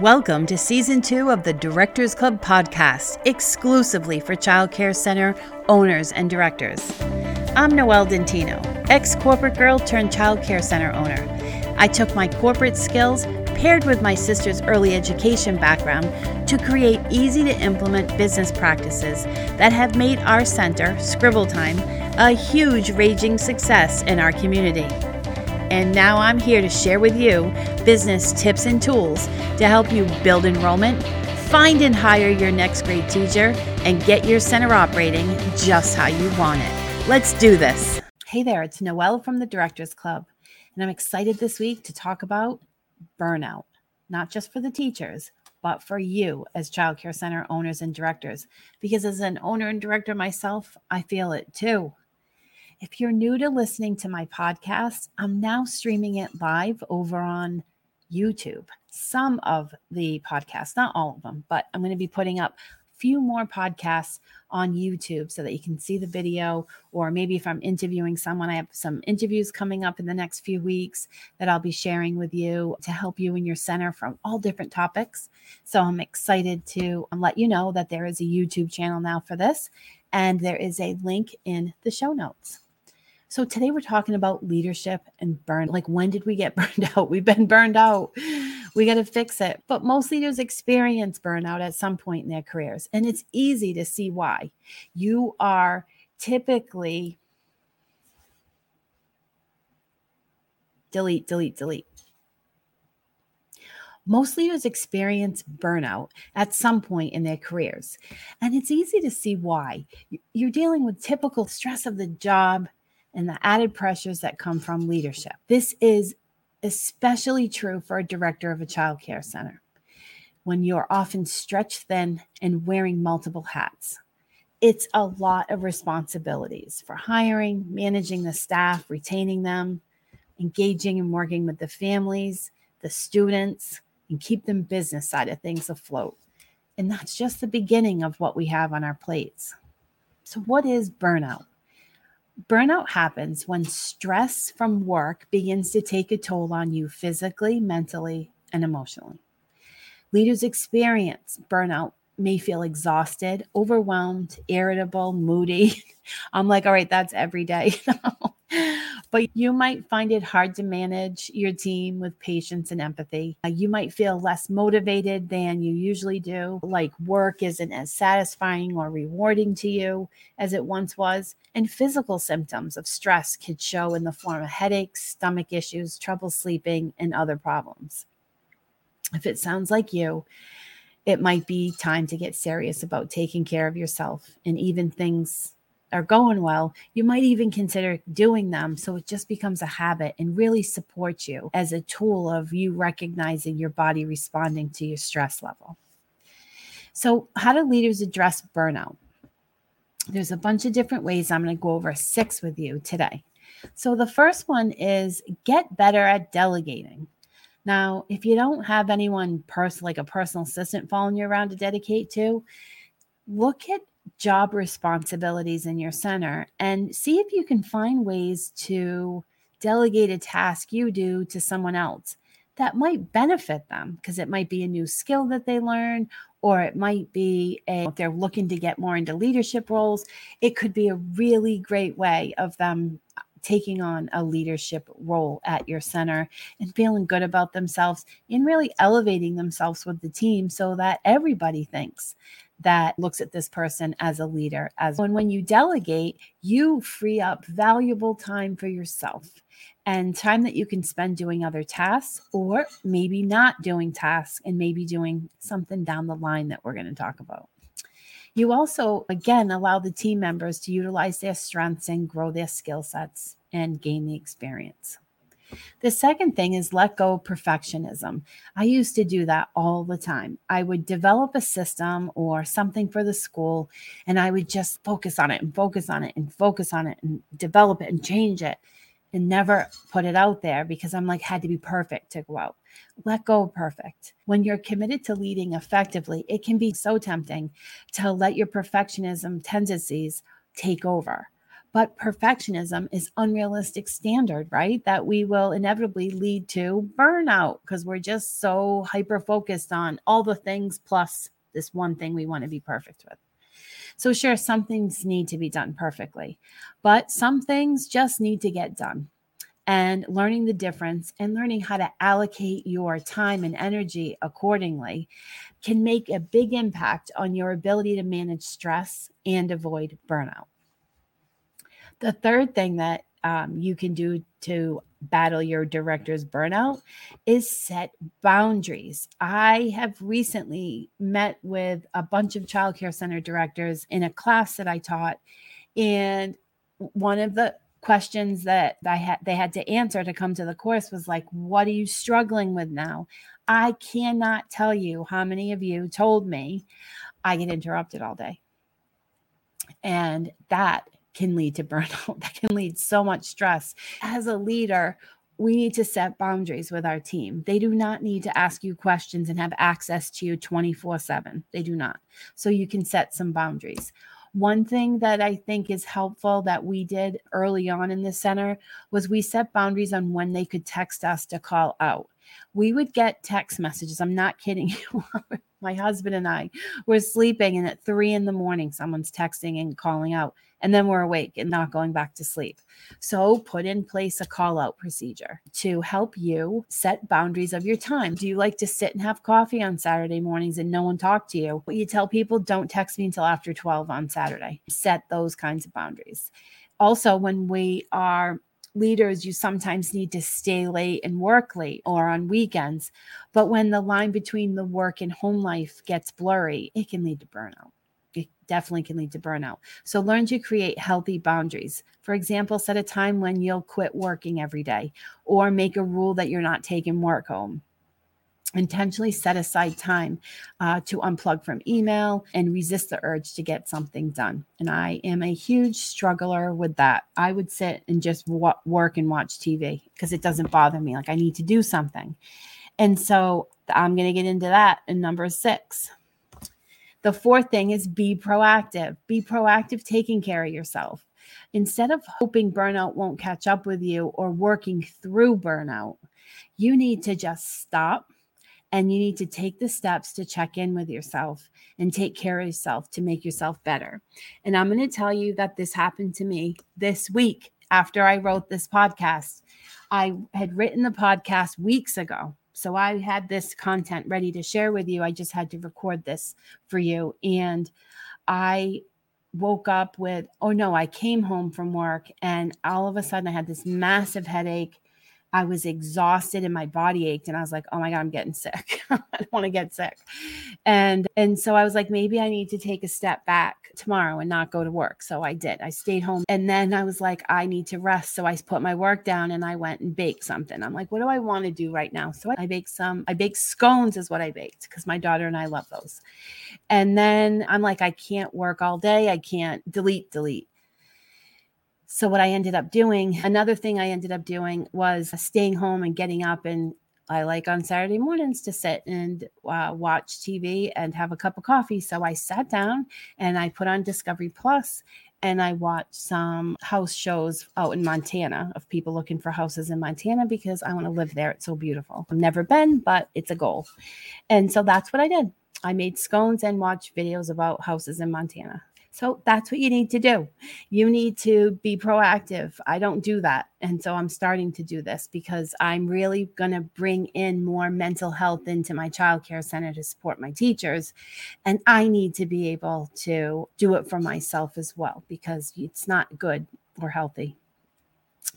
Welcome to season two of the Directors Club podcast, exclusively for Child Care Center owners and directors. I'm Noelle Dentino, ex corporate girl turned Child Care Center owner. I took my corporate skills, paired with my sister's early education background, to create easy to implement business practices that have made our center, Scribble Time, a huge raging success in our community. And now I'm here to share with you business tips and tools to help you build enrollment, find and hire your next grade teacher, and get your center operating just how you want it. Let's do this. Hey there, it's Noelle from the Directors Club, and I'm excited this week to talk about burnout, not just for the teachers, but for you as child care center owners and directors. Because as an owner and director myself, I feel it too. If you're new to listening to my podcast, I'm now streaming it live over on YouTube. Some of the podcasts, not all of them, but I'm going to be putting up a few more podcasts on YouTube so that you can see the video. Or maybe if I'm interviewing someone, I have some interviews coming up in the next few weeks that I'll be sharing with you to help you in your center from all different topics. So I'm excited to um, let you know that there is a YouTube channel now for this, and there is a link in the show notes. So today we're talking about leadership and burn. Like, when did we get burned out? We've been burned out. We got to fix it. But most leaders experience burnout at some point in their careers. And it's easy to see why. You are typically delete, delete, delete. Most leaders experience burnout at some point in their careers. And it's easy to see why. You're dealing with typical stress of the job, and the added pressures that come from leadership. This is especially true for a director of a child care center when you're often stretched thin and wearing multiple hats. It's a lot of responsibilities for hiring, managing the staff, retaining them, engaging and working with the families, the students, and keep them business side of things afloat. And that's just the beginning of what we have on our plates. So, what is burnout? Burnout happens when stress from work begins to take a toll on you physically, mentally, and emotionally. Leaders experience burnout may feel exhausted, overwhelmed, irritable, moody. I'm like, all right, that's every day. but you might find it hard to manage your team with patience and empathy. Uh, you might feel less motivated than you usually do, like work isn't as satisfying or rewarding to you as it once was. And physical symptoms of stress could show in the form of headaches, stomach issues, trouble sleeping, and other problems. If it sounds like you, it might be time to get serious about taking care of yourself and even things are going well, you might even consider doing them so it just becomes a habit and really supports you as a tool of you recognizing your body responding to your stress level. So, how do leaders address burnout? There's a bunch of different ways. I'm going to go over six with you today. So, the first one is get better at delegating. Now, if you don't have anyone person like a personal assistant following you around to dedicate to, look at job responsibilities in your center and see if you can find ways to delegate a task you do to someone else that might benefit them because it might be a new skill that they learn or it might be a, if they're looking to get more into leadership roles it could be a really great way of them uh, taking on a leadership role at your center and feeling good about themselves and really elevating themselves with the team so that everybody thinks that looks at this person as a leader as when when you delegate you free up valuable time for yourself and time that you can spend doing other tasks or maybe not doing tasks and maybe doing something down the line that we're going to talk about. You also again allow the team members to utilize their strengths and grow their skill sets and gain the experience the second thing is let go of perfectionism. I used to do that all the time. I would develop a system or something for the school, and I would just focus on it and focus on it and focus on it and develop it and change it and never put it out there because I'm like, had to be perfect to go out. Let go of perfect. When you're committed to leading effectively, it can be so tempting to let your perfectionism tendencies take over But perfectionism is unrealistic standard, right? That we will inevitably lead to burnout because we're just so hyper focused on all the things plus this one thing we want to be perfect with. So, sure, some things need to be done perfectly, but some things just need to get done. And learning the difference and learning how to allocate your time and energy accordingly can make a big impact on your ability to manage stress and avoid burnout. The third thing that um, you can do to battle your director's burnout is set boundaries. I have recently met with a bunch of childcare center directors in a class that I taught, and one of the questions that I had they had to answer to come to the course was like, "What are you struggling with now?" I cannot tell you how many of you told me I get interrupted all day. And that can lead to burnout. That can lead so much stress. As a leader, we need to set boundaries with our team. They do not need to ask you questions and have access to you 24 7. They do not. So you can set some boundaries. One thing that I think is helpful that we did early on in the center was we set boundaries on when they could text us to call out we would get text messages. I'm not kidding you. My husband and I were sleeping, and at three in the morning, someone's texting and calling out, and then we're awake and not going back to sleep. So, put in place a call out procedure to help you set boundaries of your time. Do you like to sit and have coffee on Saturday mornings and no one talk to you? But you tell people, don't text me until after 12 on Saturday. Set those kinds of boundaries. Also, when we are leaders, you sometimes need to stay late and work late or on weekends. But when the line between the work and home life gets blurry, it can lead to burnout. It definitely can lead to burnout. So learn to create healthy boundaries. For example, set a time when you'll quit working every day or make a rule that you're not taking work home intentionally set aside time uh, to unplug from email and resist the urge to get something done. And I am a huge struggler with that. I would sit and just w- work and watch TV because it doesn't bother me. Like I need to do something. And so I'm going to get into that in number six. The fourth thing is be proactive. Be proactive taking care of yourself. Instead of hoping burnout won't catch up with you or working through burnout, you need to just stop and you need to take the steps to check in with yourself and take care of yourself to make yourself better. And I'm going to tell you that this happened to me this week after I wrote this podcast. I had written the podcast weeks ago. So I had this content ready to share with you. I just had to record this for you. And I woke up with, oh no, I came home from work and all of a sudden I had this massive headache I was exhausted and my body ached and I was like, "Oh my god, I'm getting sick. I don't want to get sick." And and so I was like, maybe I need to take a step back tomorrow and not go to work. So I did. I stayed home and then I was like, I need to rest. So I put my work down and I went and baked something. I'm like, what do I want to do right now? So I baked some I baked scones is what I baked cuz my daughter and I love those. And then I'm like, I can't work all day. I can't delete delete. So, what I ended up doing, another thing I ended up doing was staying home and getting up. And I like on Saturday mornings to sit and uh, watch TV and have a cup of coffee. So, I sat down and I put on Discovery Plus and I watched some house shows out in Montana of people looking for houses in Montana because I want to live there. It's so beautiful. I've never been, but it's a goal. And so that's what I did. I made scones and watched videos about houses in Montana. So that's what you need to do. You need to be proactive. I don't do that. And so I'm starting to do this because I'm really going to bring in more mental health into my childcare center to support my teachers. And I need to be able to do it for myself as well because it's not good or healthy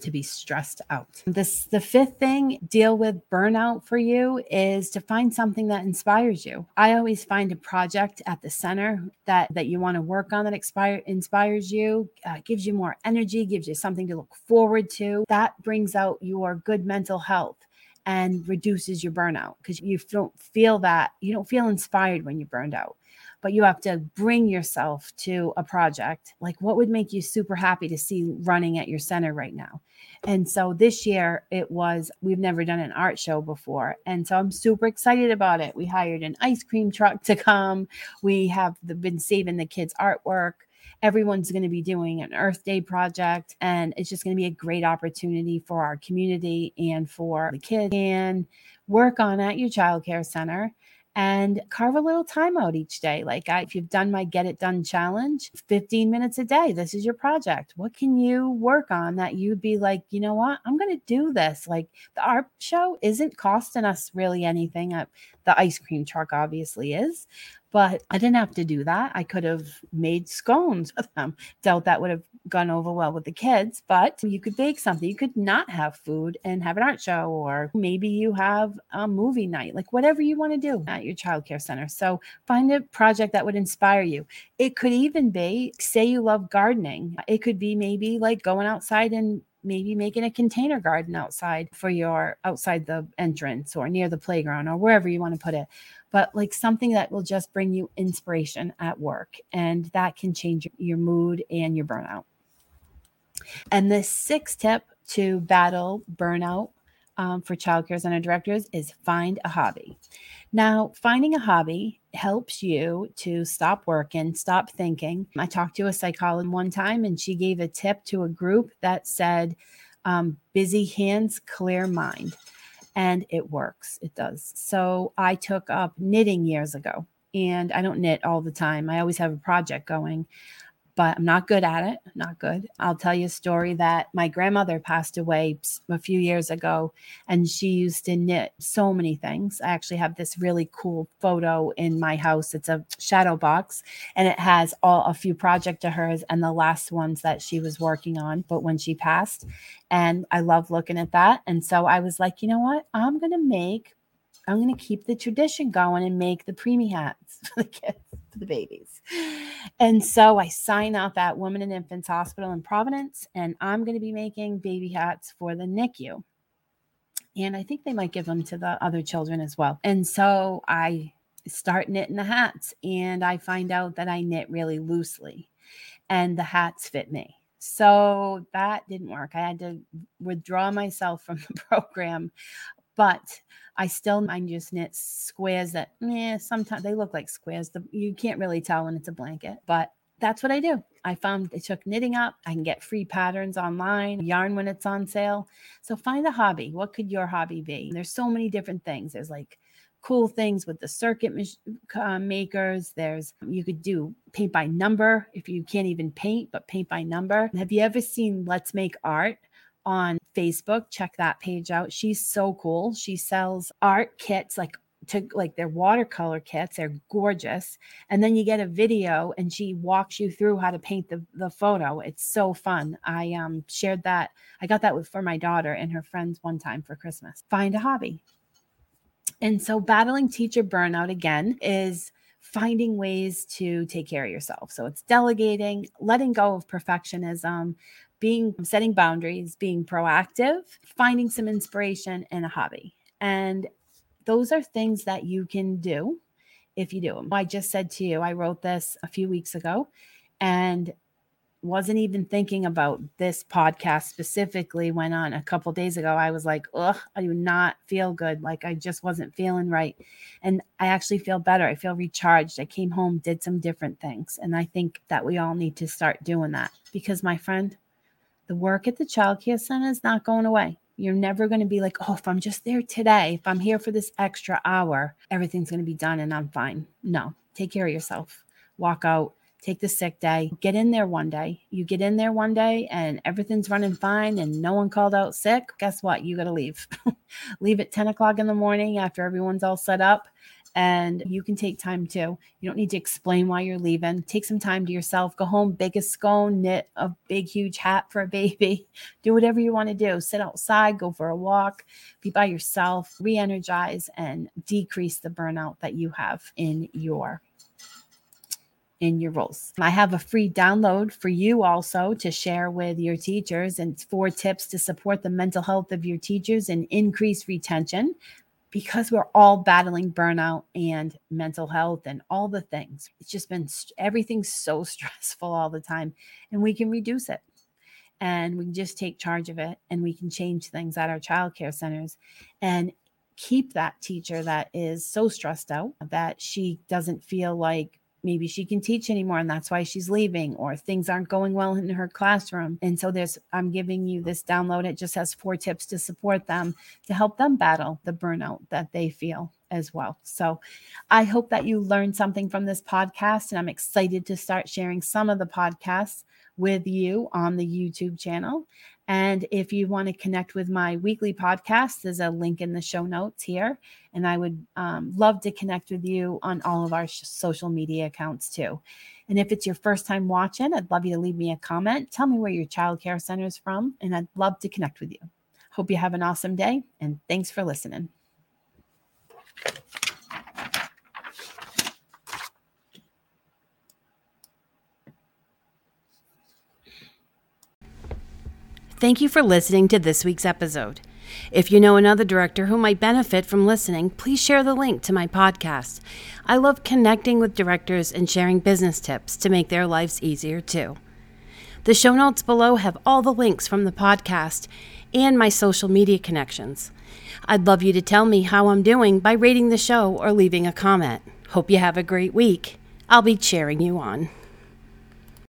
to be stressed out. This the fifth thing deal with burnout for you is to find something that inspires you. I always find a project at the center that that you want to work on that inspire inspires you, uh, gives you more energy, gives you something to look forward to. That brings out your good mental health and reduces your burnout because you don't feel that you don't feel inspired when you're burned out but you have to bring yourself to a project. Like, what would make you super happy to see running at your center right now? And so this year it was, we've never done an art show before. And so I'm super excited about it. We hired an ice cream truck to come. We have been saving the kids' artwork everyone's going to be doing an Earth Day project, and it's just going to be a great opportunity for our community and for the kids and work on at your child care center and carve a little time out each day. Like I, if you've done my Get It Done challenge, 15 minutes a day, this is your project. What can you work on that you'd be like, you know what, I'm going to do this? Like the art show isn't costing us really anything. Uh, the ice cream truck obviously is, but I didn't have to do that. I could have made scones with them. Doubt that would have gone over well with the kids, but you could bake something. You could not have food and have an art show, or maybe you have a movie night, like whatever you want to do at your childcare center. So find a project that would inspire you. It could even be, say, you love gardening. It could be maybe like going outside and maybe making a container garden outside for your outside the entrance or near the playground or wherever you want to put it. But like something that will just bring you inspiration at work and that can change your mood and your burnout. And the sixth tip to battle burnout um, for childcare center directors is find a hobby. Now, finding a hobby helps you to stop working, stop thinking. I talked to a psychologist one time and she gave a tip to a group that said, um, busy hands, clear mind. And it works, it does. So I took up knitting years ago and I don't knit all the time. I always have a project going but I'm not good at it. Not good. I'll tell you a story that my grandmother passed away a few years ago, and she used to knit so many things. I actually have this really cool photo in my house. It's a shadow box, and it has all a few projects of hers and the last ones that she was working on, but when she passed. And I love looking at that. And so I was like, you know what? I'm to make I'm going to keep the tradition going and make the preemie hats for the kids, for the babies. And so I sign up at Women and Infants Hospital in Providence, and I'm going to be making baby hats for the NICU. And I think they might give them to the other children as well. And so I start knitting the hats, and I find out that I knit really loosely, and the hats fit me. So that didn't work. I had to withdraw myself from the program but I still I just knit squares that yeah sometimes they look like squares. The, you can't really tell when it's a blanket, but that's what I do. I found I took knitting up. I can get free patterns online, yarn when it's on sale. So find a hobby. What could your hobby be? There's so many different things. There's like cool things with the Cricut uh, makers. There's you could do paint by number if you can't even paint, but paint by number. Have you ever seen Let's Make Art? On Facebook. Check that page out. She's so cool. She sells art kits like to like their watercolor kits. They're gorgeous. And then you get a video and she walks you through how to paint the, the photo. It's so fun. I um shared that. I got that with for my daughter and her friends one time for Christmas. Find a hobby. And so battling teacher burnout again is finding ways to take care of yourself. So it's delegating, letting go of perfectionism, being setting boundaries, being proactive, finding some inspiration and a hobby. And those are things that you can do if you do them. I just said to you, I wrote this a few weeks ago and wasn't even thinking about this podcast specifically went on a couple days ago i was like ugh i do not feel good. Like i just wasn't feeling right. And i actually feel better. I feel recharged. I came home did some different things. And i think that we all need to start doing that because my friend the work at the child care center is not going away. You're never going to be like, oh, if I'm just there today, if I'm here for this extra hour, everything's going to be done and I'm fine. No, take care of yourself. Walk out, take the sick day, get in there one day. You get in there one day and everything's running fine and no one called out sick. Guess what? You got to leave. leave at 10 o'clock in the morning after everyone's all set up and you can take time too. You don't need to explain why you're leaving. Take some time to yourself. Go home, bake a scone, knit a big, huge hat for a baby. Do whatever you want to do. Sit outside, go for a walk, be by yourself, re energize, and decrease the burnout that you have in your in your roles. I have a free download for you also to share with your teachers and four tips to support the mental health of your teachers and increase retention because we're all battling burnout and mental health and all the things. It's just been everything's so stressful all the time, and we can reduce it. And we can just take charge of it and we can change things at our childcare centers and keep that teacher that is so stressed out that she doesn't feel like maybe she can teach anymore and that's why she's leaving or things aren't going well in her classroom. And so there's i'm giving you this download. It just has four tips to support them to help them battle the burnout that they feel as well. So i hope that you learned something from this podcast and i'm excited to start sharing some of the podcasts with you on the youtube channel and if you want to connect with my weekly podcast, there's a link in the show notes here. And I would um, love to connect with you on all of our sh- social media accounts too. And if it's your first time watching, I'd love you to leave me a comment. Tell me where your child care center is from, and I'd love to connect with you. Hope you have an awesome day, and thanks for listening. Thank you for listening to this week's episode. If you know another director who might benefit from listening, please share the link to my podcast. I love connecting with directors and sharing business tips to make their lives easier too. The show notes below have all the links from the podcast and my social media connections. I'd love you to tell me how I'm doing by rating the show or leaving a comment. Hope you have a great week. I'll be cheering you on.